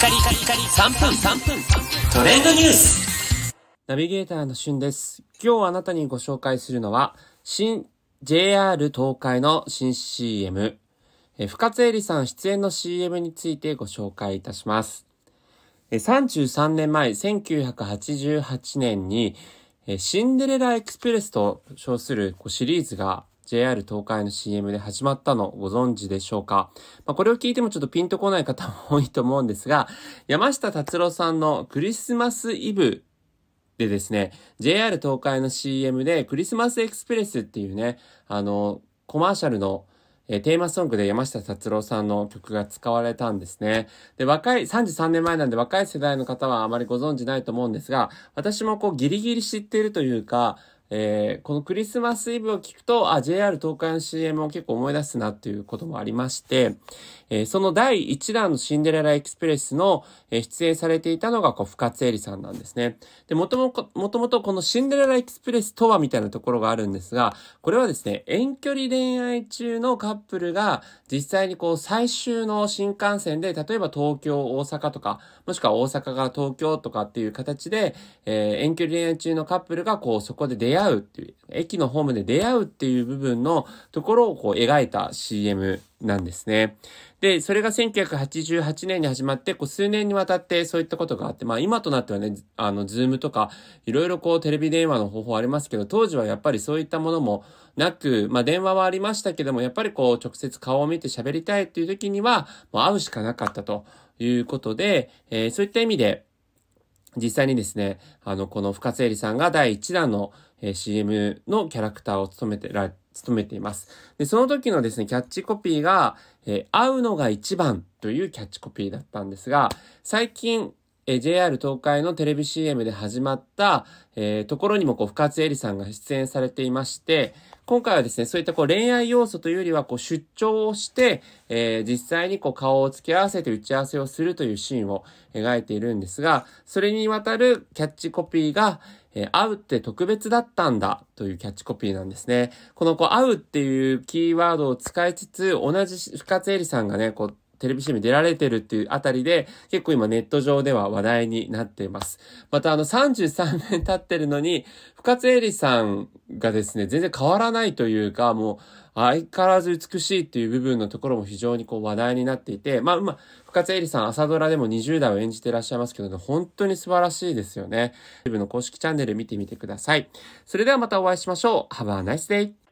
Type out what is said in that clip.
カリカリカリ3分3分トレンドニュースナビゲーターのしゅんです。今日あなたにご紹介するのは、新 JR 東海の新 CM、え深津絵里さん出演の CM についてご紹介いたします。え33年前、1988年に、シンデレラエクスプレスと称するシリーズが JR 東海の CM で始まったのご存知でしょうか、まあ、これを聞いてもちょっとピンとこない方も多いと思うんですが、山下達郎さんのクリスマスイブでですね、JR 東海の CM でクリスマスエクスプレスっていうね、あの、コマーシャルのえテーマソングで山下達郎さんの曲が使われたんですね。で、若い、33年前なんで若い世代の方はあまりご存知ないと思うんですが、私もこうギリギリ知っているというか、えーこのクリスマスイブを聞くと、あ、JR 東海の CM を結構思い出すなっていうこともありまして、えーその第1弾のシンデレラエクスプレスの、えー出演されていたのが、こう、深津絵里さんなんですね。で、もともと、もともとこのシンデレラエクスプレスとはみたいなところがあるんですが、これはですね、遠距離恋愛中のカップルが、実際にこう、最終の新幹線で、例えば東京、大阪とか、もしくは大阪から東京とかっていう形で、えー遠距離恋愛中のカップルが、こう、そこで出会会うっていう、駅のホームで出会うっていう部分のところをこう、描いた CM なんですね。で、それが1988年に始まって、こう数年にわたってそういったことがあって、まあ今となってはね、あの、ズームとか、いろいろこうテレビ電話の方法ありますけど、当時はやっぱりそういったものもなく、まあ電話はありましたけども、やっぱりこう直接顔を見て喋りたいっていう時には、もう会うしかなかったということで、えーそういった意味で、実際にですね、あの、この深津絵里さんが第1弾の、え CM のキャラクターを務めてら、務めています。で、その時のですね、キャッチコピーが、えー会うのが一番というキャッチコピーだったんですが、最近、えー JR 東海のテレビ CM で始まった、えーところにもこう、深津絵里さんが出演されていまして、今回はですね、そういったこう恋愛要素というよりはこう出張をして、えー実際にこう顔を付け合わせて打ち合わせをするというシーンを描いているんですが、それにわたるキャッチコピーが、えー会うって特別だったんだというキャッチコピーなんですね。このこう会うっていうキーワードを使いつつ、同じ深津絵里さんがね、こうテレビ CM に出られてるっていうあたりで、結構今ネット上では話題になっています。またあの33年経ってるのに、深津絵里さんがですね、全然変わらないというか、もう相変わらず美しいっていう部分のところも非常にこう話題になっていて、まあまあ、深津絵里さん朝ドラでも20代を演じてらっしゃいますけどね、本当に素晴らしいですよね。YouTube の公式チャンネル見てみてください。それではまたお会いしましょう。Have a nice day!